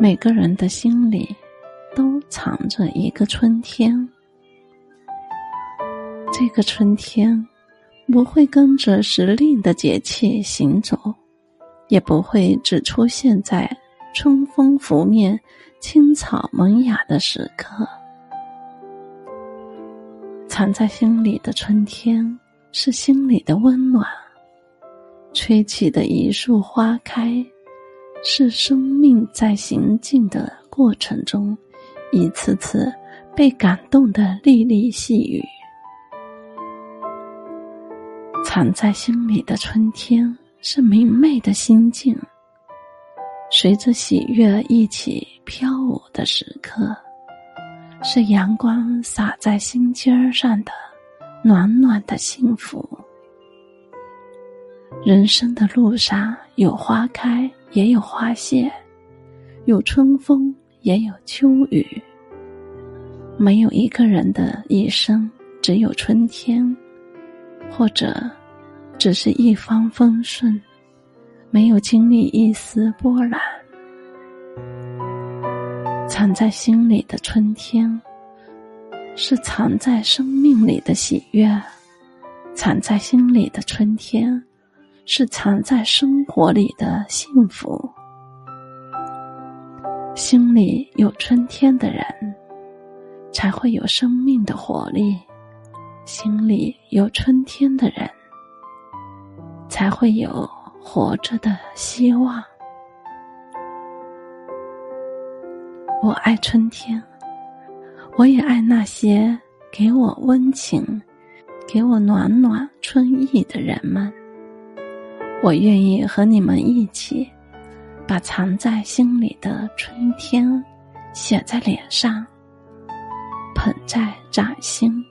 每个人的心里都藏着一个春天，这个春天不会跟着时令的节气行走，也不会只出现在春风拂面、青草萌芽的时刻。藏在心里的春天，是心里的温暖；吹起的一束花开。是生命在行进的过程中，一次次被感动的粒粒细雨。藏在心里的春天，是明媚的心境，随着喜悦一起飘舞的时刻，是阳光洒在心尖儿上的暖暖的幸福。人生的路上有花开。也有花谢，有春风，也有秋雨。没有一个人的一生只有春天，或者只是一帆风顺，没有经历一丝波澜。藏在心里的春天，是藏在生命里的喜悦；藏在心里的春天。是藏在生活里的幸福。心里有春天的人，才会有生命的活力；心里有春天的人，才会有活着的希望。我爱春天，我也爱那些给我温情、给我暖暖春意的人们。我愿意和你们一起，把藏在心里的春天写在脸上，捧在掌心。